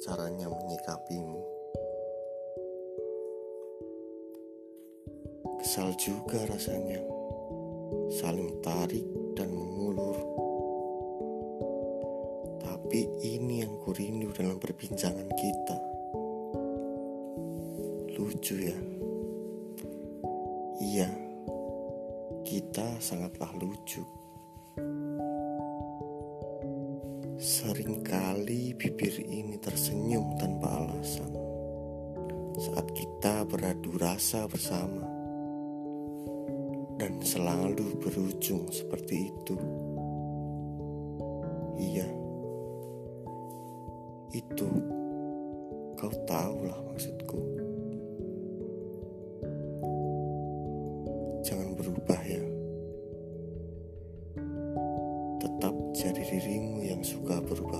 caranya menyikapimu. Kesal juga rasanya, saling tarik dan mengulur. Tapi ini yang kurindu dalam perbincangan kita. Lucu ya? Iya, kita sangatlah lucu. Seringkali bibir ini tersenyum tanpa alasan saat kita beradu rasa bersama, dan selalu berujung seperti itu. Iya, itu kau tahulah maksudku. Jangan berubah ya. Tetap jadi dirimu kami suka berubah